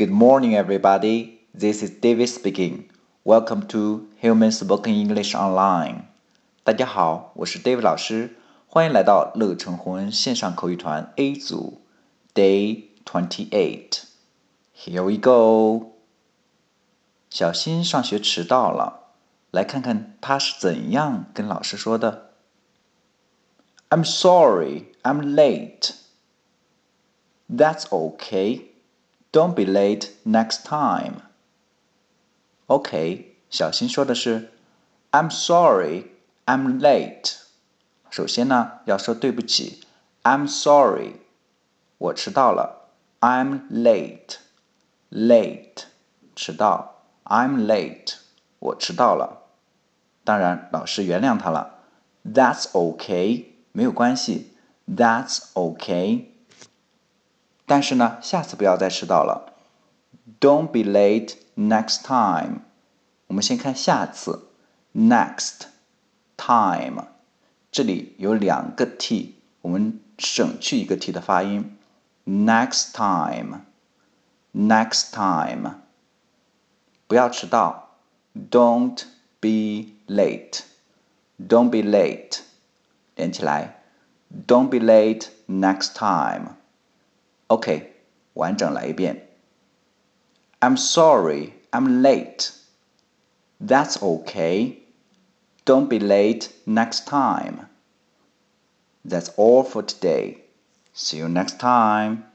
Good morning, everybody. This is David speaking. Welcome to Human Spoken English Online. 大家好，我是 David 老师，欢迎来到乐成红恩线上口语团 A 组 Day Twenty Eight. Here we go. 小新上学迟到了，来看看他是怎样跟老师说的。I'm sorry, I'm late. That's okay. Don't be late next time. OK，小新说的是 "I'm sorry, I'm late." 首先呢，要说对不起，I'm sorry，我迟到了，I'm late，late，迟到，I'm late，我迟到了。当然，老师原谅他了，That's OK，没有关系，That's OK。 但是呢，下次不要再迟到了。Don't be late next time。我们先看下次，next time，这里有两个 t，我们省去一个 t 的发音。Next time，next time，不要迟到。Don't be late，don't be late，连起来。Don't be late next time。 OK，完整来一遍。I'm sorry, I'm late. That's okay. Don't be late next time. That's all for today. See you next time.